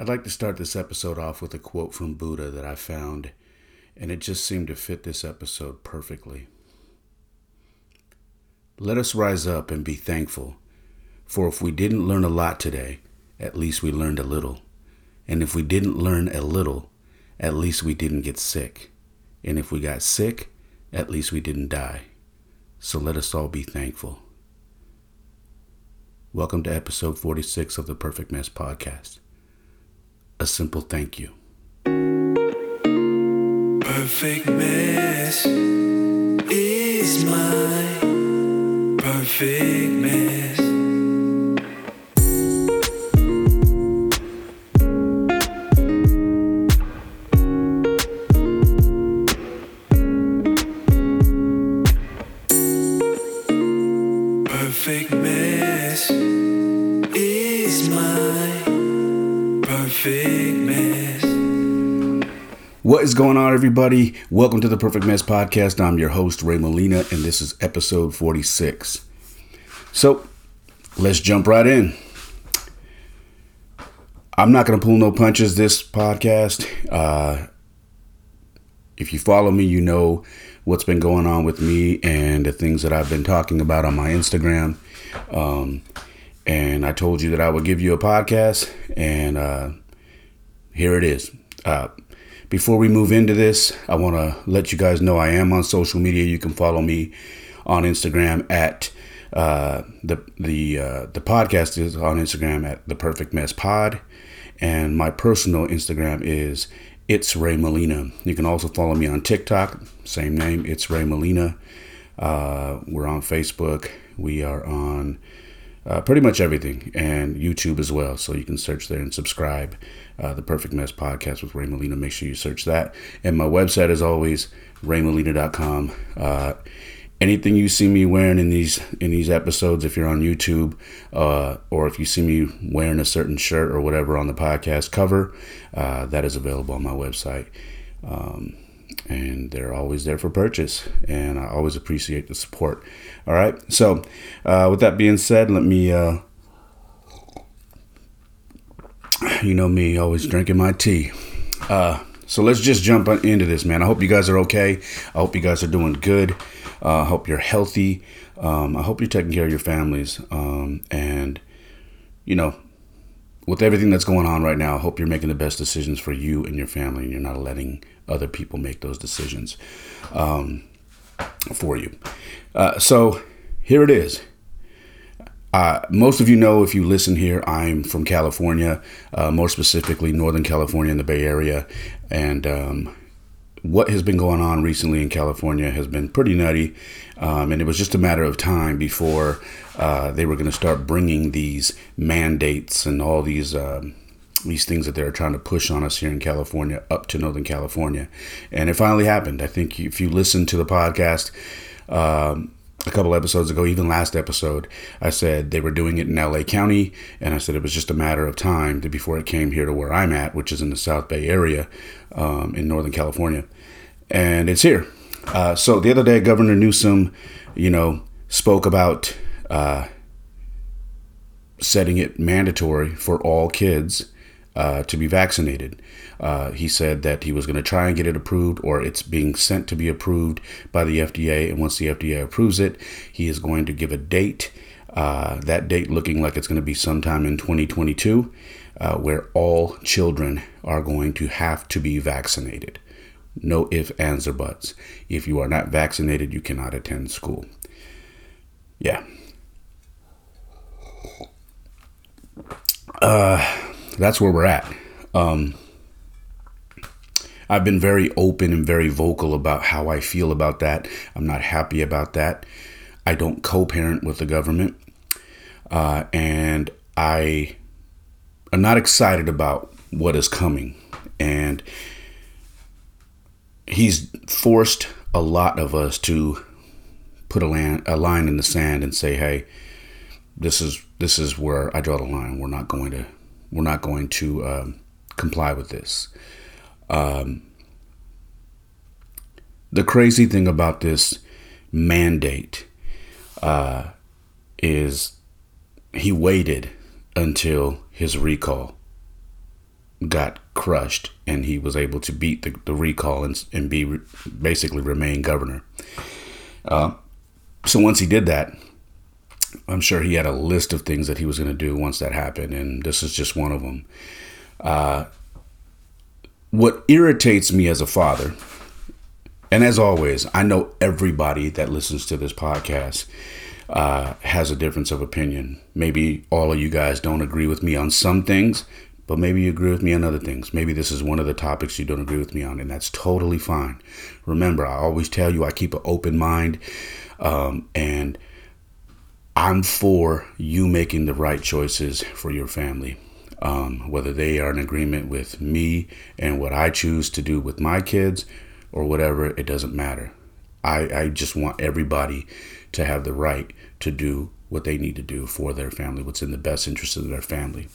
I'd like to start this episode off with a quote from Buddha that I found, and it just seemed to fit this episode perfectly. Let us rise up and be thankful, for if we didn't learn a lot today, at least we learned a little. And if we didn't learn a little, at least we didn't get sick. And if we got sick, at least we didn't die. So let us all be thankful. Welcome to episode 46 of the Perfect Mess Podcast. A simple thank you. Perfect mess is my perfect mess. What is going on, everybody? Welcome to the Perfect Mess Podcast. I'm your host, Ray Molina, and this is episode 46. So, let's jump right in. I'm not going to pull no punches this podcast. Uh, if you follow me, you know what's been going on with me and the things that I've been talking about on my Instagram. Um, and I told you that I would give you a podcast, and uh, here it is. Uh, before we move into this, I want to let you guys know I am on social media. You can follow me on Instagram at uh, the the uh, the podcast is on Instagram at the Perfect Mess Pod, and my personal Instagram is it's Ray Molina. You can also follow me on TikTok, same name, it's Ray Molina. Uh, we're on Facebook. We are on uh, pretty much everything and YouTube as well. So you can search there and subscribe. Uh, the Perfect Mess Podcast with Ray Molina. Make sure you search that. And my website is always raymolina.com. Uh, anything you see me wearing in these in these episodes, if you're on YouTube, uh, or if you see me wearing a certain shirt or whatever on the podcast cover, uh, that is available on my website. Um, and they're always there for purchase. And I always appreciate the support. All right. So, uh, with that being said, let me, uh, you know me, always drinking my tea. Uh, so let's just jump into this, man. I hope you guys are okay. I hope you guys are doing good. Uh, I hope you're healthy. Um, I hope you're taking care of your families. Um, and, you know, with everything that's going on right now, I hope you're making the best decisions for you and your family, and you're not letting other people make those decisions um, for you. Uh, so here it is. Uh, most of you know if you listen here, I'm from California, uh, more specifically Northern California in the Bay Area. And um, what has been going on recently in California has been pretty nutty. Um, and it was just a matter of time before uh, they were going to start bringing these mandates and all these. Um, these things that they're trying to push on us here in California up to Northern California. And it finally happened. I think if you listen to the podcast, um, a couple episodes ago, even last episode, I said they were doing it in LA County, and I said it was just a matter of time before it came here to where I'm at, which is in the South Bay area um, in Northern California. And it's here. Uh, so the other day, Governor Newsom, you know, spoke about uh, setting it mandatory for all kids uh, to be vaccinated. Uh, he said that he was going to try and get it approved, or it's being sent to be approved by the FDA. And once the FDA approves it, he is going to give a date. Uh, that date looking like it's going to be sometime in 2022, uh, where all children are going to have to be vaccinated. No ifs, ands, or buts. If you are not vaccinated, you cannot attend school. Yeah. Uh, that's where we're at. Um, I've been very open and very vocal about how I feel about that. I'm not happy about that. I don't co parent with the government. Uh, and I am not excited about what is coming. And he's forced a lot of us to put a, land, a line in the sand and say, hey, this is this is where I draw the line. We're not going to we're not going to um, comply with this. Um, the crazy thing about this mandate uh, is he waited until his recall. got crushed and he was able to beat the, the recall and, and be re- basically remain governor. Uh, so once he did that, I'm sure he had a list of things that he was going to do once that happened, and this is just one of them. Uh, what irritates me as a father, and as always, I know everybody that listens to this podcast uh, has a difference of opinion. Maybe all of you guys don't agree with me on some things, but maybe you agree with me on other things. Maybe this is one of the topics you don't agree with me on, and that's totally fine. Remember, I always tell you I keep an open mind, um, and I'm for you making the right choices for your family. Um, whether they are in agreement with me and what I choose to do with my kids or whatever, it doesn't matter. I, I just want everybody to have the right to do what they need to do for their family, what's in the best interest of their family.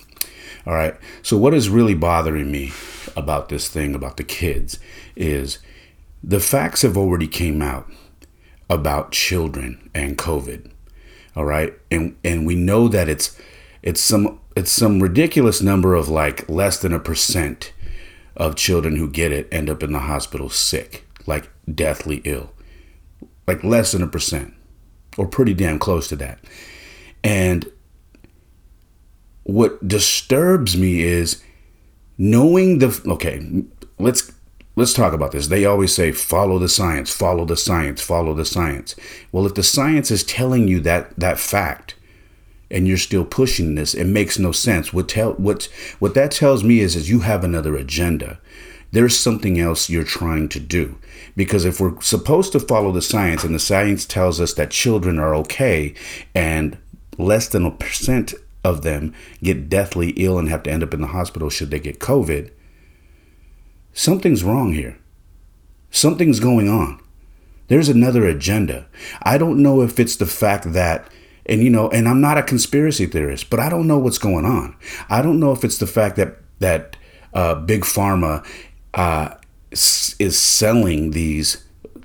All right. So, what is really bothering me about this thing about the kids is the facts have already came out about children and COVID all right and and we know that it's it's some it's some ridiculous number of like less than a percent of children who get it end up in the hospital sick like deathly ill like less than a percent or pretty damn close to that and what disturbs me is knowing the okay let's let's talk about this. They always say, follow the science, follow the science, follow the science. Well, if the science is telling you that that fact and you're still pushing this, it makes no sense. What tell what what that tells me is is you have another agenda. There's something else you're trying to do. Because if we're supposed to follow the science and the science tells us that children are okay and less than a percent of them get deathly ill and have to end up in the hospital should they get COVID, something's wrong here. Something's going on. There's another agenda. I don't know if it's the fact that, and you know, and I'm not a conspiracy theorist, but I don't know what's going on. I don't know if it's the fact that that uh, big pharma uh, is selling these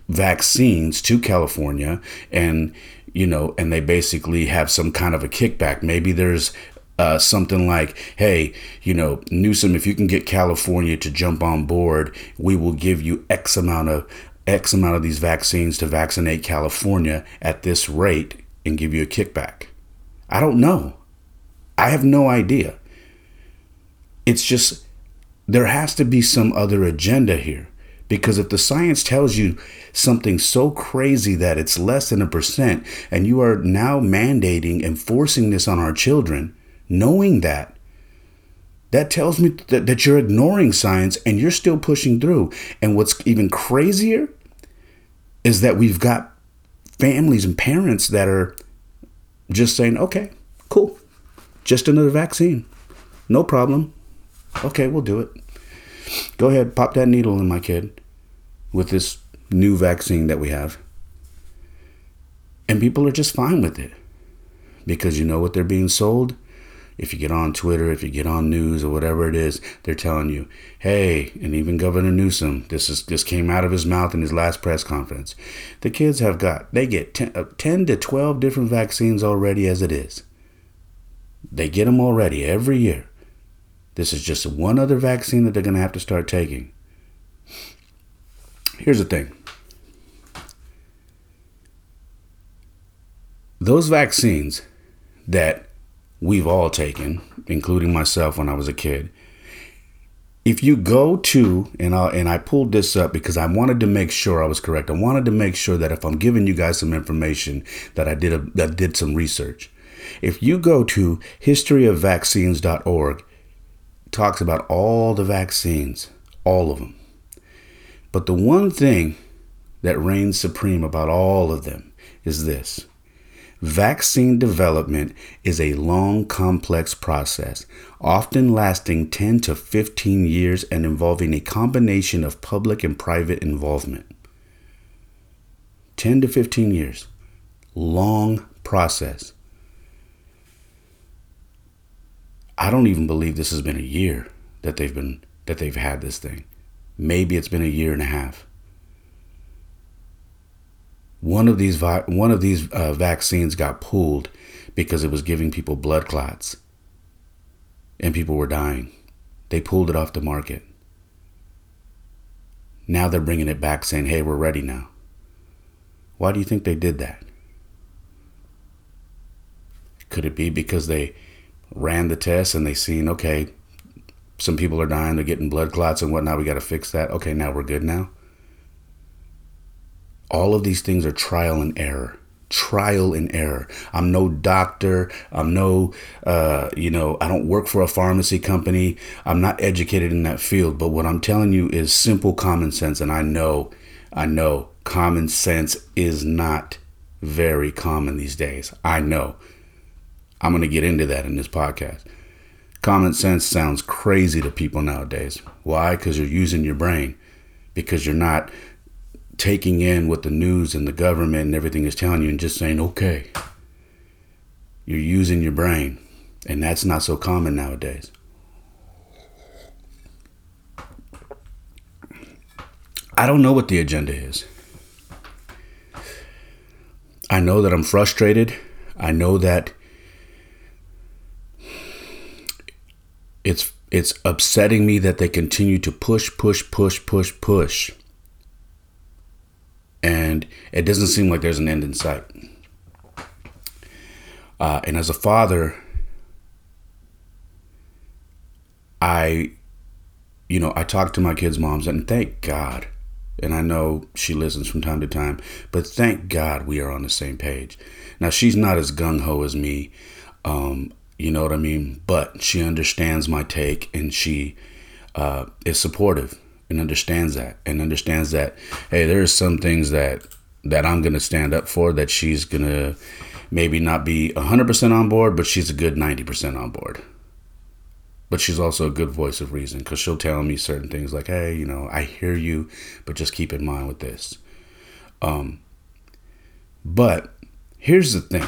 vaccines to California and you know and they basically have some kind of a kickback maybe there's uh, something like, hey, you know, Newsom, if you can get California to jump on board, we will give you X amount of X amount of these vaccines to vaccinate California at this rate and give you a kickback. I don't know. I have no idea. It's just there has to be some other agenda here. Because if the science tells you something so crazy that it's less than a percent, and you are now mandating and forcing this on our children, knowing that that tells me that, that you're ignoring science and you're still pushing through and what's even crazier is that we've got families and parents that are just saying okay cool. Just another vaccine. No problem. Okay we'll do it. Go ahead pop that needle in my kid with this new vaccine that we have. And people are just fine with it because you know what they're being sold if you get on Twitter, if you get on news or whatever it is, they're telling you, hey, and even Governor Newsom, this is this came out of his mouth in his last press conference. The kids have got they get 10, uh, 10 to 12 different vaccines already as it is. They get them already every year. This is just one other vaccine that they're going to have to start taking. Here's the thing. Those vaccines that we've all taken, including myself when I was a kid. If you go to and I and I pulled this up because I wanted to make sure I was correct. I wanted to make sure that if I'm giving you guys some information that I did a, that did some research. If you go to historyofvaccines.org, talks about all the vaccines, all of them. But the one thing that reigns supreme about all of them is this Vaccine development is a long, complex process, often lasting 10 to 15 years and involving a combination of public and private involvement. 10 to 15 years. Long process. I don't even believe this has been a year that they've been that they've had this thing. Maybe it's been a year and a half. One of these vi- one of these uh, vaccines got pulled because it was giving people blood clots, and people were dying. They pulled it off the market. Now they're bringing it back saying, hey, we're ready now. Why do you think they did that? Could it be because they ran the test and they seen, okay, some people are dying, they're getting blood clots and whatnot, we got to fix that. Okay, now we're good now. All of these things are trial and error. Trial and error. I'm no doctor. I'm no, uh, you know, I don't work for a pharmacy company. I'm not educated in that field. But what I'm telling you is simple common sense. And I know, I know common sense is not very common these days. I know. I'm going to get into that in this podcast. Common sense sounds crazy to people nowadays. Why? Because you're using your brain, because you're not taking in what the news and the government and everything is telling you and just saying, okay. You're using your brain, and that's not so common nowadays. I don't know what the agenda is. I know that I'm frustrated. I know that it's it's upsetting me that they continue to push, push, push, push, push. And it doesn't seem like there's an end in sight. Uh, and as a father, I, you know, I talk to my kids' moms, and thank God, and I know she listens from time to time, but thank God we are on the same page. Now, she's not as gung ho as me. Um, you know what I mean? But she understands my take and she uh, is supportive and understands that and understands that hey, there's some things that that I'm gonna stand up for that she's gonna maybe not be 100% on board, but she's a good 90% on board. But she's also a good voice of reason because she'll tell me certain things like, hey, you know, I hear you, but just keep in mind with this. Um, but here's the thing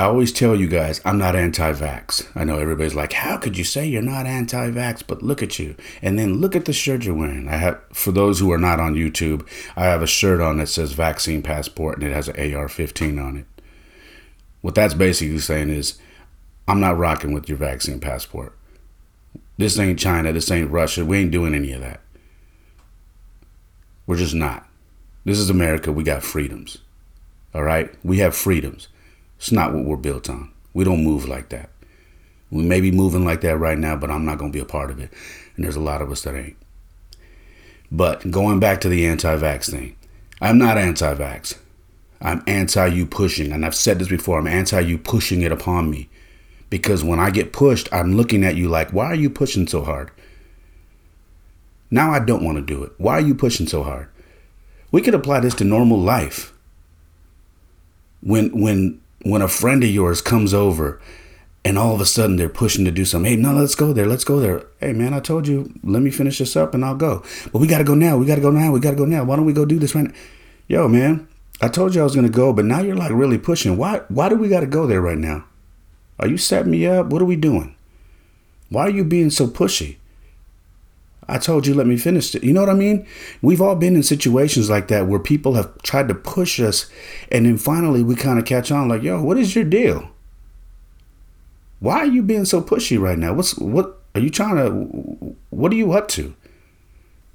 I always tell you guys, I'm not anti vax. I know everybody's like, how could you say you're not anti vax? But look at you. And then look at the shirt you're wearing. I have, for those who are not on YouTube, I have a shirt on that says vaccine passport and it has an AR 15 on it. What that's basically saying is, I'm not rocking with your vaccine passport. This ain't China. This ain't Russia. We ain't doing any of that. We're just not. This is America. We got freedoms. All right? We have freedoms. It's not what we're built on. We don't move like that. We may be moving like that right now, but I'm not going to be a part of it. And there's a lot of us that ain't. But going back to the anti vax thing, I'm not anti vax. I'm anti you pushing. And I've said this before I'm anti you pushing it upon me. Because when I get pushed, I'm looking at you like, why are you pushing so hard? Now I don't want to do it. Why are you pushing so hard? We could apply this to normal life. When when when a friend of yours comes over and all of a sudden they're pushing to do something. Hey, no, let's go there. Let's go there. Hey, man, I told you, let me finish this up and I'll go. But we got to go now. We got to go now. We got to go now. Why don't we go do this right now? Yo, man, I told you I was going to go, but now you're like really pushing. Why, why do we got to go there right now? Are you setting me up? What are we doing? Why are you being so pushy? I told you, let me finish it. You know what I mean? We've all been in situations like that where people have tried to push us, and then finally we kind of catch on, like, yo, what is your deal? Why are you being so pushy right now? What's what are you trying to? What are you up to?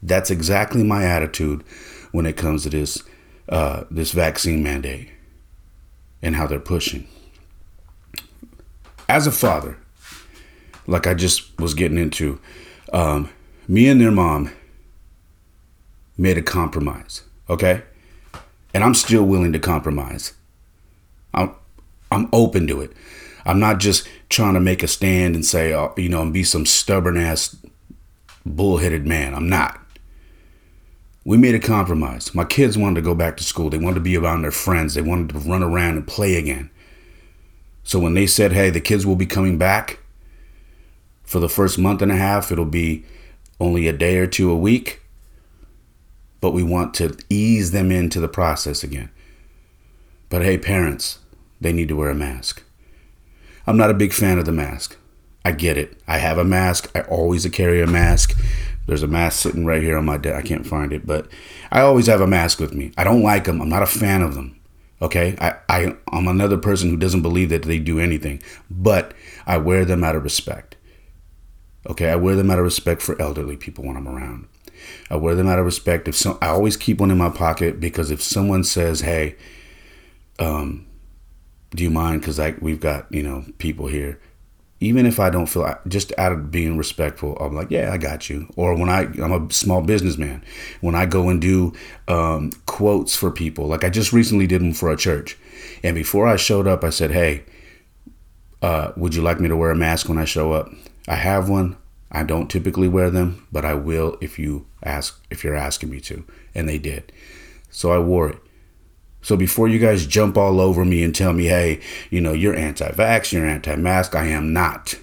That's exactly my attitude when it comes to this uh, this vaccine mandate and how they're pushing. As a father, like I just was getting into, um, me and their mom made a compromise, okay? And I'm still willing to compromise. I'm I'm open to it. I'm not just trying to make a stand and say, uh, you know, and be some stubborn ass bullheaded man. I'm not. We made a compromise. My kids wanted to go back to school. They wanted to be around their friends. They wanted to run around and play again. So when they said, hey, the kids will be coming back for the first month and a half, it'll be only a day or two a week, but we want to ease them into the process again. But hey, parents, they need to wear a mask. I'm not a big fan of the mask. I get it. I have a mask. I always carry a mask. There's a mask sitting right here on my desk. I can't find it, but I always have a mask with me. I don't like them. I'm not a fan of them. Okay, I, I I'm another person who doesn't believe that they do anything, but I wear them out of respect. Okay, I wear them out of respect for elderly people when I'm around. I wear them out of respect. If some, I always keep one in my pocket because if someone says, "Hey, um, do you mind?" Because like we've got you know people here. Even if I don't feel just out of being respectful, I'm like, yeah, I got you. Or when I I'm a small businessman, when I go and do um, quotes for people, like I just recently did them for a church, and before I showed up, I said, hey, uh, would you like me to wear a mask when I show up? I have one. I don't typically wear them, but I will if you ask if you're asking me to. And they did. So I wore it. So before you guys jump all over me and tell me, hey, you know, you're anti vax, you're anti mask, I am not.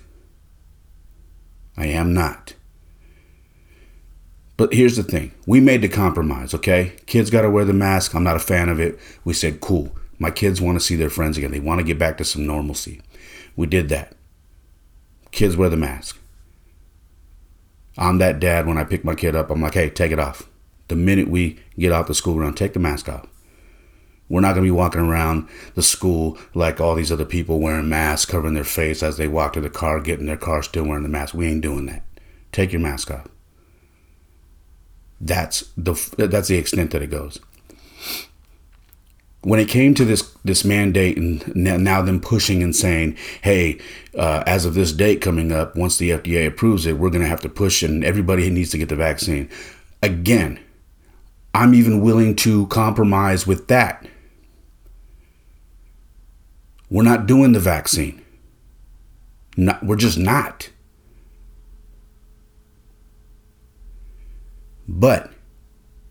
I am not. But here's the thing we made the compromise, okay? Kids got to wear the mask. I'm not a fan of it. We said, cool. My kids want to see their friends again. They want to get back to some normalcy. We did that. Kids wear the mask. I'm that dad when I pick my kid up, I'm like, hey, take it off. The minute we get out the school run, take the mask off. We're not going to be walking around the school like all these other people wearing masks, covering their face as they walk to the car, getting their car, still wearing the mask. We ain't doing that. Take your mask off. That's the that's the extent that it goes when it came to this this mandate and now them pushing and saying, "Hey, uh, as of this date coming up, once the FDA approves it, we're going to have to push and everybody needs to get the vaccine." Again, I'm even willing to compromise with that. We're not doing the vaccine. Not, we're just not. But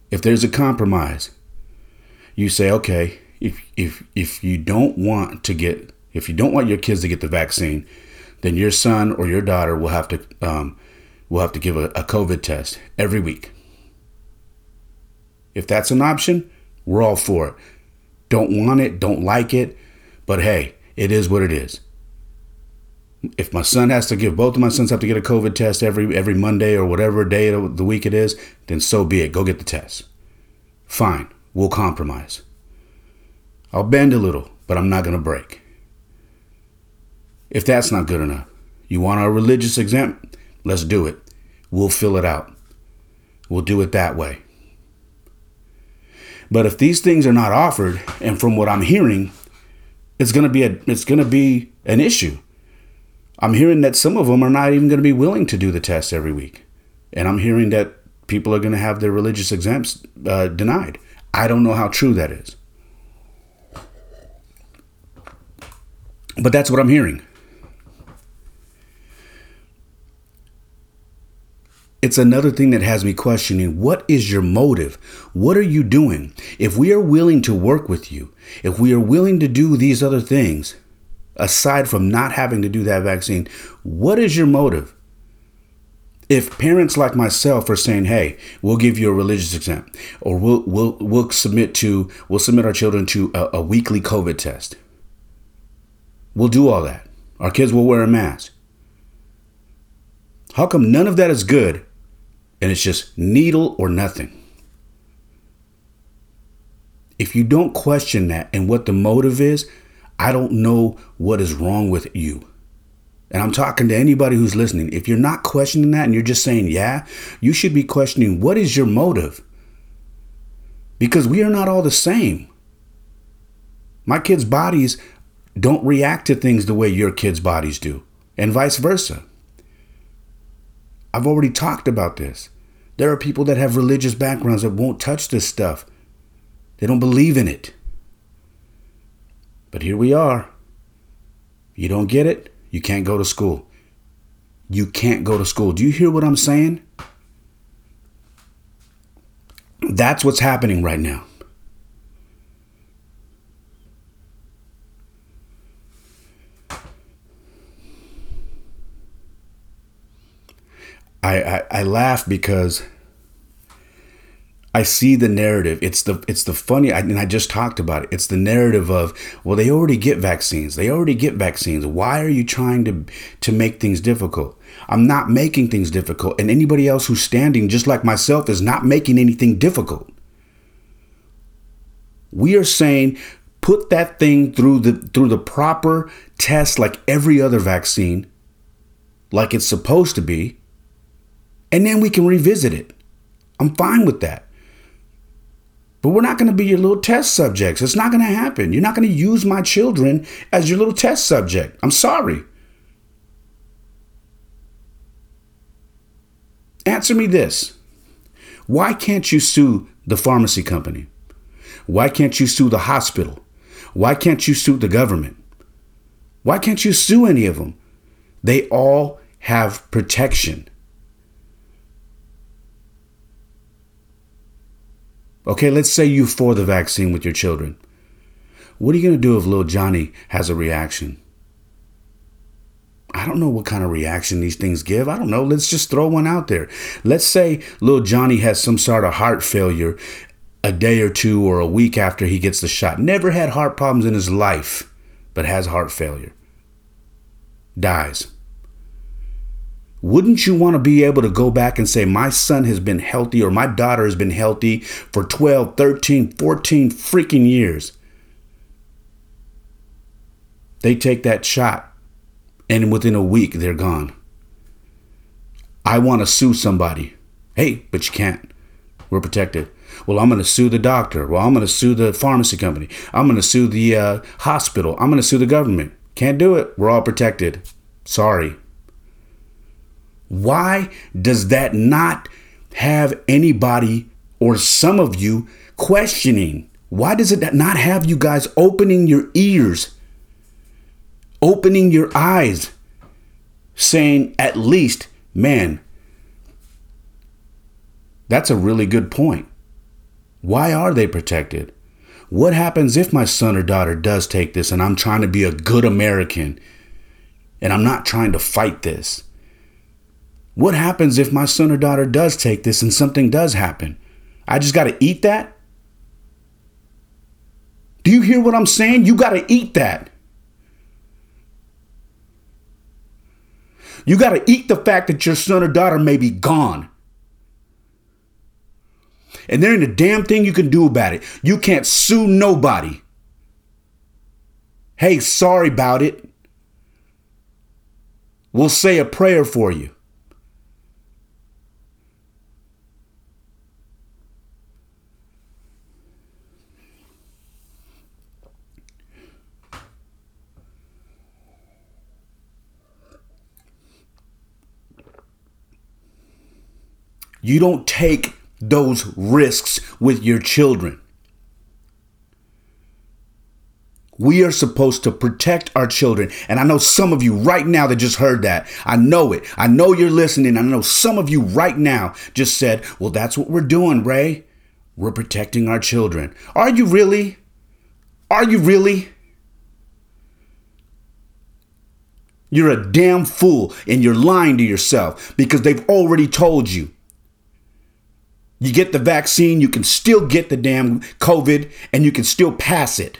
if there's a compromise, you say, okay, if if if you don't want to get if you don't want your kids to get the vaccine, then your son or your daughter will have to um, will have to give a, a COVID test every week. If that's an option, we're all for it. Don't want it, don't like it, but hey, it is what it is. If my son has to give both of my sons have to get a COVID test every every Monday or whatever day of the week it is, then so be it. Go get the test. Fine, we'll compromise. I'll bend a little, but I'm not going to break. If that's not good enough, you want our religious exempt? Let's do it. We'll fill it out. We'll do it that way. But if these things are not offered, and from what I'm hearing, it's going to be a it's to be an issue. I'm hearing that some of them are not even going to be willing to do the test every week, and I'm hearing that people are going to have their religious exempts uh, denied. I don't know how true that is. But that's what I'm hearing. It's another thing that has me questioning what is your motive? What are you doing? If we are willing to work with you, if we are willing to do these other things, aside from not having to do that vaccine, what is your motive? If parents like myself are saying, "Hey, we'll give you a religious exempt, or we'll we'll we'll submit to we'll submit our children to a, a weekly COVID test," We'll do all that. Our kids will wear a mask. How come none of that is good and it's just needle or nothing? If you don't question that and what the motive is, I don't know what is wrong with you. And I'm talking to anybody who's listening. If you're not questioning that and you're just saying, yeah, you should be questioning what is your motive? Because we are not all the same. My kids' bodies don't react to things the way your kids' bodies do, and vice versa. I've already talked about this. There are people that have religious backgrounds that won't touch this stuff, they don't believe in it. But here we are. You don't get it, you can't go to school. You can't go to school. Do you hear what I'm saying? That's what's happening right now. I, I, I laugh because I see the narrative. It's the it's the funny, I, and I just talked about it. It's the narrative of well, they already get vaccines. They already get vaccines. Why are you trying to to make things difficult? I'm not making things difficult, and anybody else who's standing just like myself is not making anything difficult. We are saying Put that thing through the through the proper test like every other vaccine, like it's supposed to be, and then we can revisit it. I'm fine with that. But we're not going to be your little test subjects. It's not going to happen. You're not going to use my children as your little test subject. I'm sorry. Answer me this Why can't you sue the pharmacy company? Why can't you sue the hospital? Why can't you sue the government? Why can't you sue any of them? They all have protection. Okay, let's say you for the vaccine with your children. What are you going to do if little Johnny has a reaction? I don't know what kind of reaction these things give. I don't know. Let's just throw one out there. Let's say little Johnny has some sort of heart failure a day or two or a week after he gets the shot. Never had heart problems in his life, but has heart failure. Dies. Wouldn't you want to be able to go back and say, my son has been healthy or my daughter has been healthy for 12, 13, 14 freaking years? They take that shot, and within a week, they're gone. I want to sue somebody. Hey, but you can't. We're protected. Well, I'm going to sue the doctor. Well, I'm going to sue the pharmacy company. I'm going to sue the uh, hospital. I'm going to sue the government. Can't do it. We're all protected. Sorry. Why does that not have anybody or some of you questioning? Why does it not have you guys opening your ears, opening your eyes, saying, at least, man, that's a really good point. Why are they protected? What happens if my son or daughter does take this and I'm trying to be a good American and I'm not trying to fight this? What happens if my son or daughter does take this and something does happen? I just got to eat that? Do you hear what I'm saying? You got to eat that. You got to eat the fact that your son or daughter may be gone. And there ain't a damn thing you can do about it. You can't sue nobody. Hey, sorry about it. We'll say a prayer for you. You don't take those risks with your children. We are supposed to protect our children. And I know some of you right now that just heard that. I know it. I know you're listening. I know some of you right now just said, well, that's what we're doing, Ray. We're protecting our children. Are you really? Are you really? You're a damn fool and you're lying to yourself because they've already told you. You get the vaccine, you can still get the damn COVID and you can still pass it.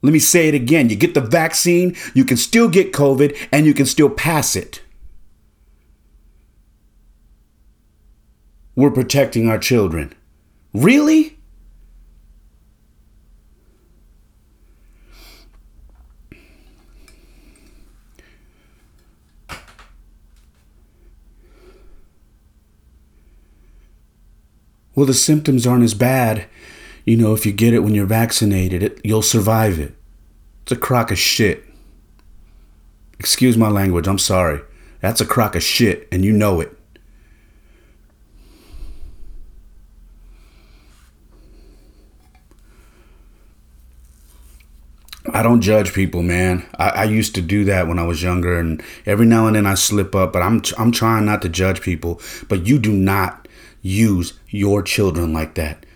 Let me say it again. You get the vaccine, you can still get COVID and you can still pass it. We're protecting our children. Really? Well, the symptoms aren't as bad. You know, if you get it when you're vaccinated, it, you'll survive it. It's a crock of shit. Excuse my language, I'm sorry. That's a crock of shit, and you know it. I don't judge people, man. I, I, used to do that when I was younger, and every now and then I slip up. But I'm I'm trying not to judge people. But you do not use your children like that.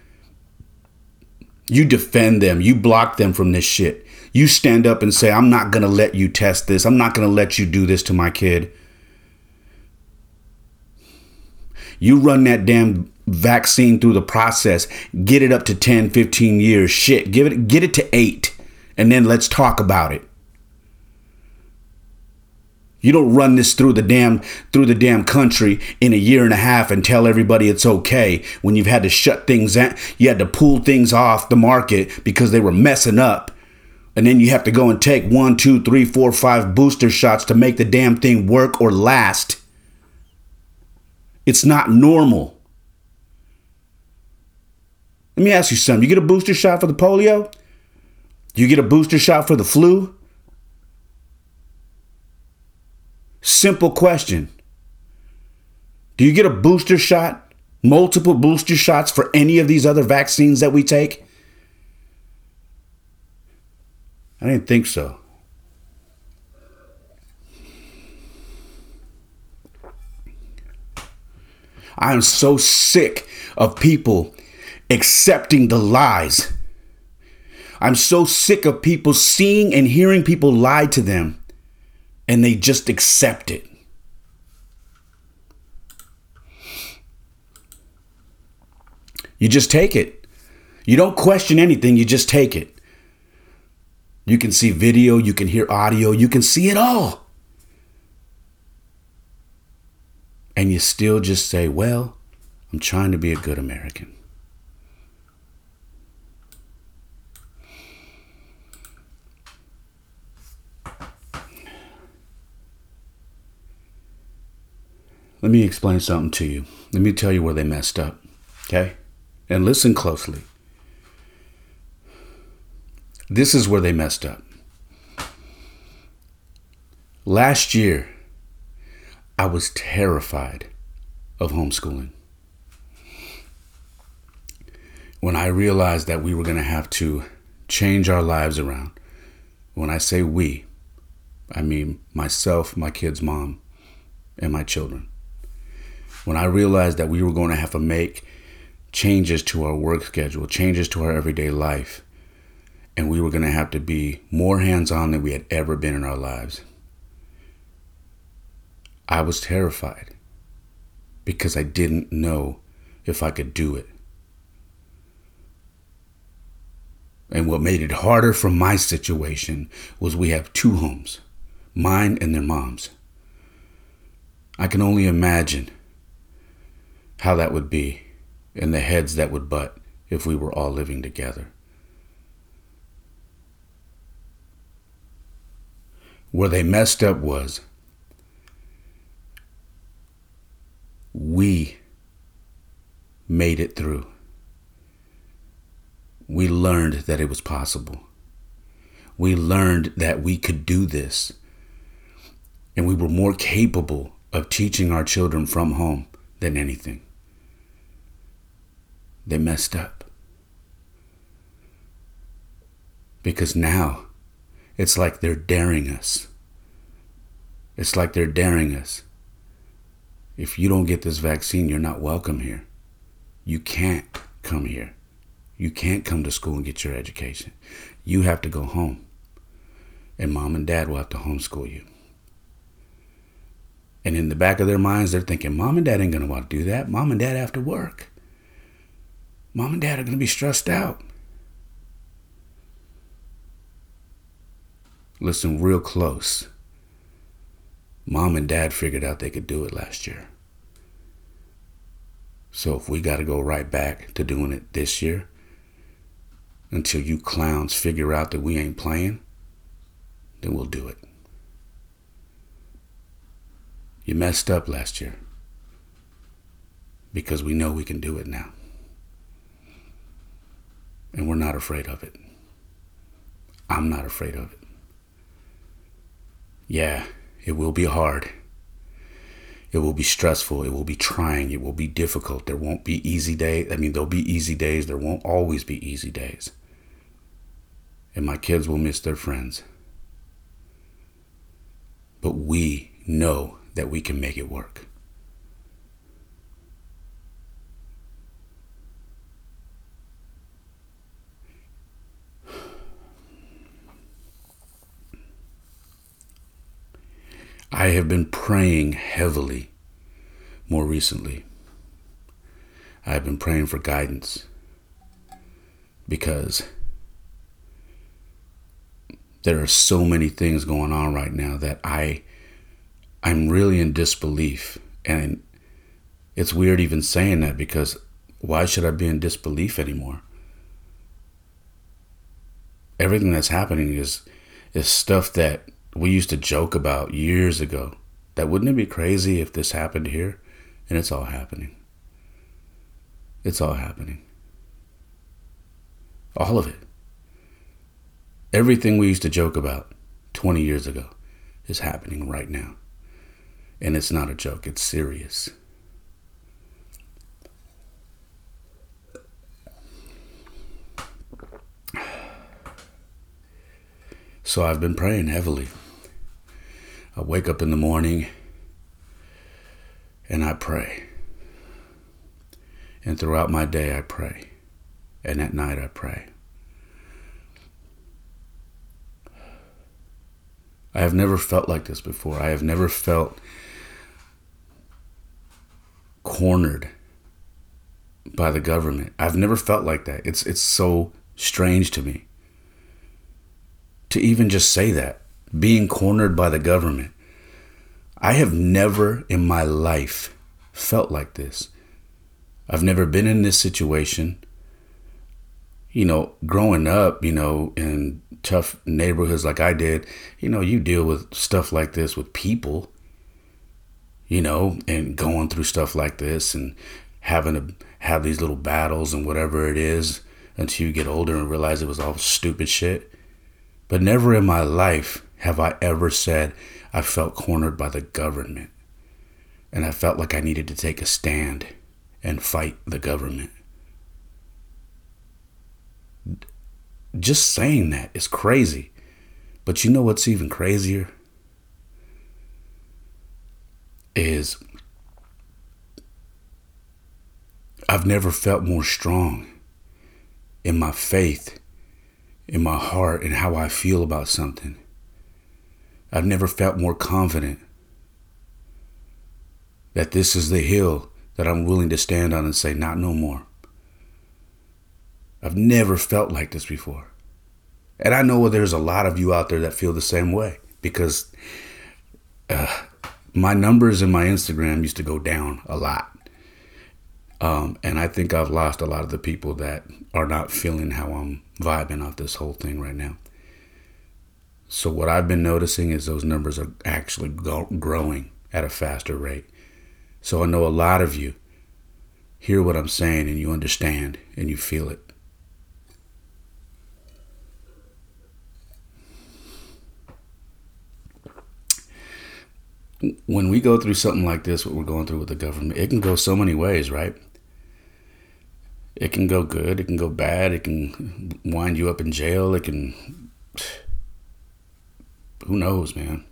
You defend them, you block them from this shit. You stand up and say, I'm not going to let you test this. I'm not going to let you do this to my kid. You run that damn vaccine through the process, get it up to 10, 15 years. Shit, give it get it to 8 and then let's talk about it. You don't run this through the damn through the damn country in a year and a half and tell everybody it's okay when you've had to shut things out. You had to pull things off the market because they were messing up. And then you have to go and take one, two, three, four, five booster shots to make the damn thing work or last. It's not normal. Let me ask you something. You get a booster shot for the polio? You get a booster shot for the flu? Simple question. Do you get a booster shot, multiple booster shots for any of these other vaccines that we take? I didn't think so. I am so sick of people accepting the lies. I'm so sick of people seeing and hearing people lie to them and they just accept it. You just take it. You don't question anything, you just take it. You can see video, you can hear audio, you can see it all. And you still just say, well, I'm trying to be a good American. Let me explain something to you. Let me tell you where they messed up. Okay? And listen closely. This is where they messed up. Last year, I was terrified of homeschooling. When I realized that we were going to have to change our lives around, when I say we, I mean myself, my kid's mom, and my children when I realized that we were going to have to make changes to our work schedule, changes to our everyday life, and we were going to have to be more hands on than we had ever been in our lives, I was terrified because I didn't know if I could do it. And what made it harder for my situation was we have two homes, mine and their mom's. I can only imagine how that would be and the heads that would butt if we were all living together. Where they messed up was we made it through. We learned that it was possible. We learned that we could do this. And we were more capable of teaching our children from home than anything. They messed up. Because now it's like they're daring us. It's like they're daring us. If you don't get this vaccine, you're not welcome here. You can't come here. You can't come to school and get your education. You have to go home. And mom and dad will have to homeschool you. And in the back of their minds, they're thinking, Mom and Dad ain't going to want to do that. Mom and Dad have to work. Mom and Dad are going to be stressed out. Listen real close. Mom and Dad figured out they could do it last year. So if we got to go right back to doing it this year, until you clowns figure out that we ain't playing, then we'll do it. You messed up last year because we know we can do it now. And we're not afraid of it. I'm not afraid of it. Yeah, it will be hard. It will be stressful. It will be trying. It will be difficult. There won't be easy days. I mean, there'll be easy days. There won't always be easy days. And my kids will miss their friends. But we know that we can make it work. I have been praying heavily more recently. I have been praying for guidance because there are so many things going on right now that I I'm really in disbelief. And it's weird even saying that because why should I be in disbelief anymore? Everything that's happening is is stuff that we used to joke about years ago. That wouldn't it be crazy if this happened here? And it's all happening. It's all happening. All of it. Everything we used to joke about 20 years ago is happening right now. And it's not a joke, it's serious. So I've been praying heavily. I wake up in the morning and I pray. And throughout my day, I pray. And at night, I pray. I have never felt like this before. I have never felt cornered by the government. I've never felt like that. It's it's so strange to me to even just say that, being cornered by the government. I have never in my life felt like this. I've never been in this situation. You know, growing up, you know, in tough neighborhoods like I did, you know, you deal with stuff like this with people, you know, and going through stuff like this and having to have these little battles and whatever it is until you get older and realize it was all stupid shit. But never in my life have I ever said I felt cornered by the government and I felt like I needed to take a stand and fight the government. Just saying that is crazy. But you know what's even crazier? Is I've never felt more strong in my faith in my heart and how I feel about something. I've never felt more confident that this is the hill that I'm willing to stand on and say, not no more. I've never felt like this before. And I know there's a lot of you out there that feel the same way because uh, my numbers in my Instagram used to go down a lot. Um, and I think I've lost a lot of the people that are not feeling how I'm vibing off this whole thing right now. So, what I've been noticing is those numbers are actually growing at a faster rate. So, I know a lot of you hear what I'm saying and you understand and you feel it. When we go through something like this, what we're going through with the government, it can go so many ways, right? it can go good, it can go bad, it can wind you up in jail, it can. Who knows, man?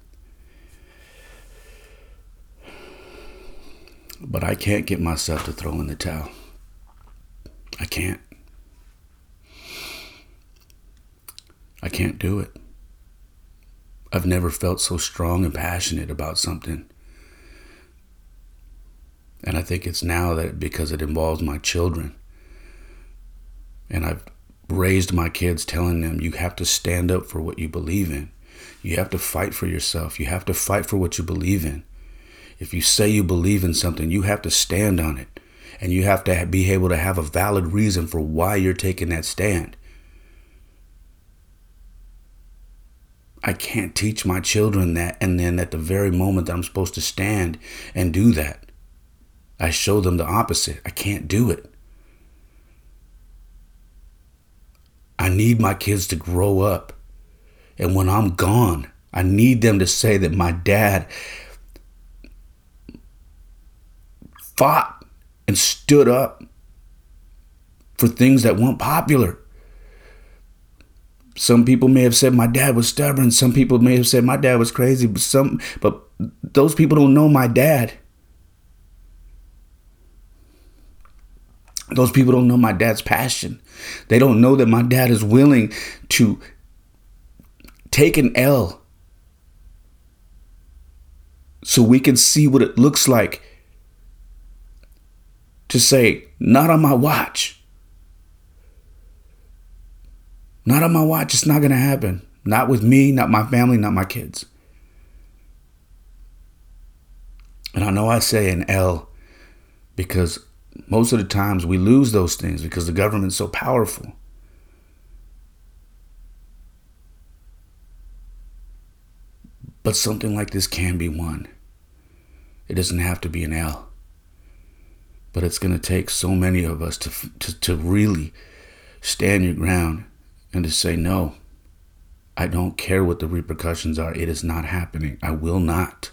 But I can't get myself to throw in the towel. I can't. I can't do it. I've never felt so strong and passionate about something. And I think it's now that because it involves my children and I've raised my kids telling them you have to stand up for what you believe in. You have to fight for yourself. You have to fight for what you believe in. If you say you believe in something, you have to stand on it. And you have to be able to have a valid reason for why you're taking that stand. I can't teach my children that and then at the very moment that I'm supposed to stand and do that, I show them the opposite. I can't do it. I need my kids to grow up. And when I'm gone, I need them to say that my dad fought and stood up for things that weren't popular. Some people may have said my dad was stubborn. Some people may have said my dad was crazy. But some, but those people don't know my dad. Those people don't know my dad's passion. They don't know that my dad is willing to take an L so we can see what it looks like to say, not on my watch. Not on my watch. It's not going to happen. Not with me, not my family, not my kids. And I know I say an L because most of the times we lose those things because the government's so powerful. But something like this can be won. It doesn't have to be an L. But it's going to take so many of us to, to, to really stand your ground and to say, no, I don't care what the repercussions are. It is not happening. I will not.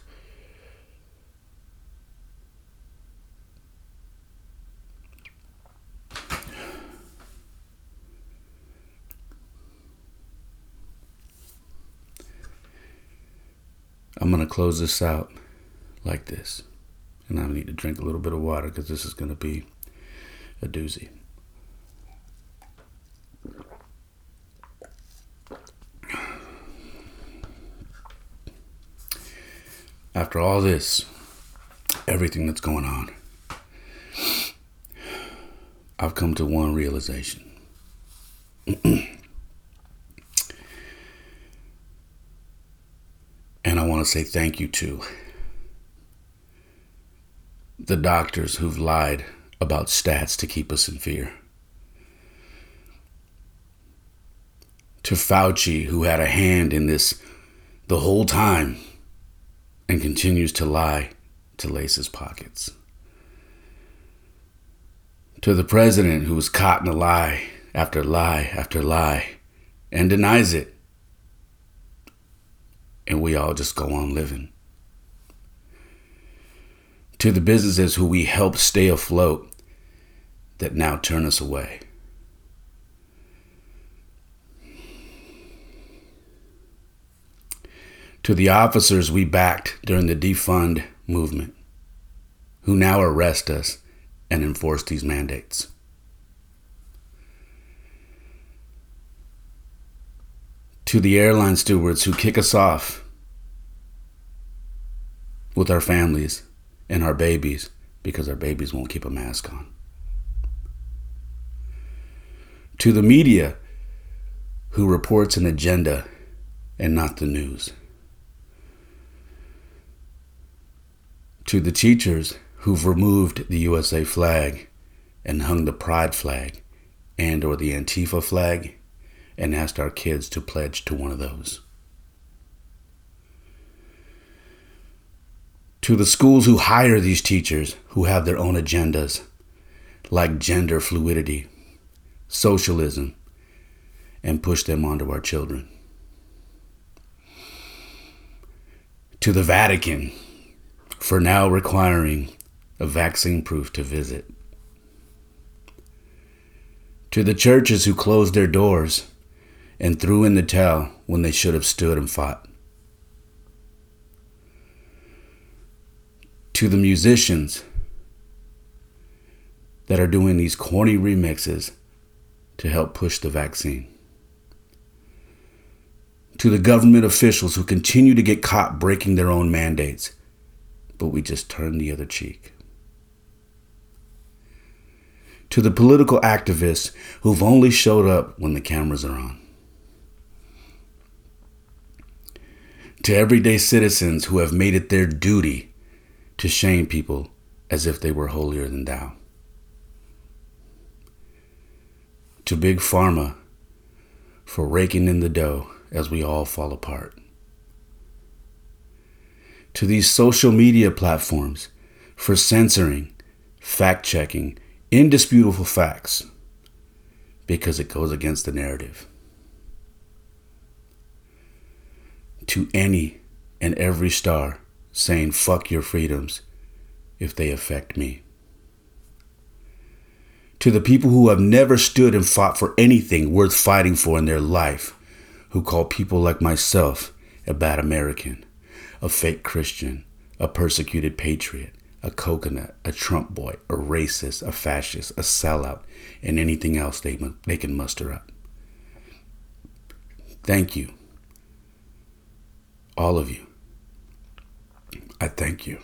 I'm going to close this out like this. And I need to drink a little bit of water because this is going to be a doozy. After all this, everything that's going on, I've come to one realization. And I want say thank you to the doctors who've lied about stats to keep us in fear. To Fauci, who had a hand in this the whole time and continues to lie to lace his pockets. To the president, who was caught in a lie after lie after lie and denies it and we all just go on living. To the businesses who we helped stay afloat that now turn us away. To the officers we backed during the defund movement, who now arrest us and enforce these mandates. To the airline stewards who kick us off with our families and our babies because our babies won't keep a mask on. To the media who reports an agenda and not the news. To the teachers who've removed the USA flag and hung the pride flag and or the Antifa flag and asked our kids to pledge to one of those. To the schools who hire these teachers who have their own agendas, like gender fluidity, socialism, and push them onto our children. To the Vatican for now requiring a vaccine proof to visit. To the churches who closed their doors and threw in the towel when they should have stood and fought. To the musicians that are doing these corny remixes to help push the vaccine. To the government officials who continue to get caught breaking their own mandates, but we just turn the other cheek. To the political activists who've only showed up when the cameras are on. To everyday citizens who have made it their duty to shame people as if they were holier than thou. To Big Pharma for raking in the dough as we all fall apart. To these social media platforms for censoring, fact checking, indisputable facts because it goes against the narrative. To any and every star saying, fuck your freedoms if they affect me. To the people who have never stood and fought for anything worth fighting for in their life, who call people like myself a bad American, a fake Christian, a persecuted patriot, a coconut, a Trump boy, a racist, a fascist, a sellout, and anything else they, they can muster up. Thank you all of you. I thank you.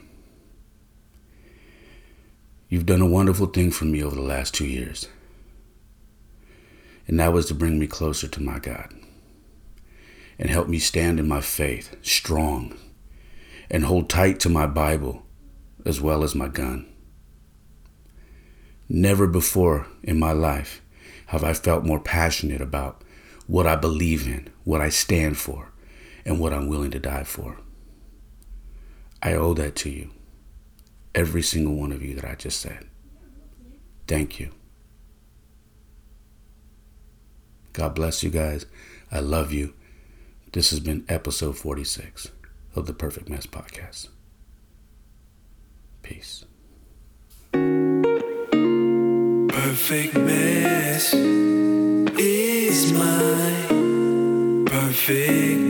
You've done a wonderful thing for me over the last two years. And that was to bring me closer to my God and help me stand in my faith strong and hold tight to my Bible as well as my gun. Never before in my life have I felt more passionate about what I believe in, what I stand for, and what I'm willing to die for. I owe that to you, every single one of you that I just said. Thank you. God bless you guys. I love you. This has been episode 46 of the Perfect Mess Podcast. Peace. Perfect mess is my perfect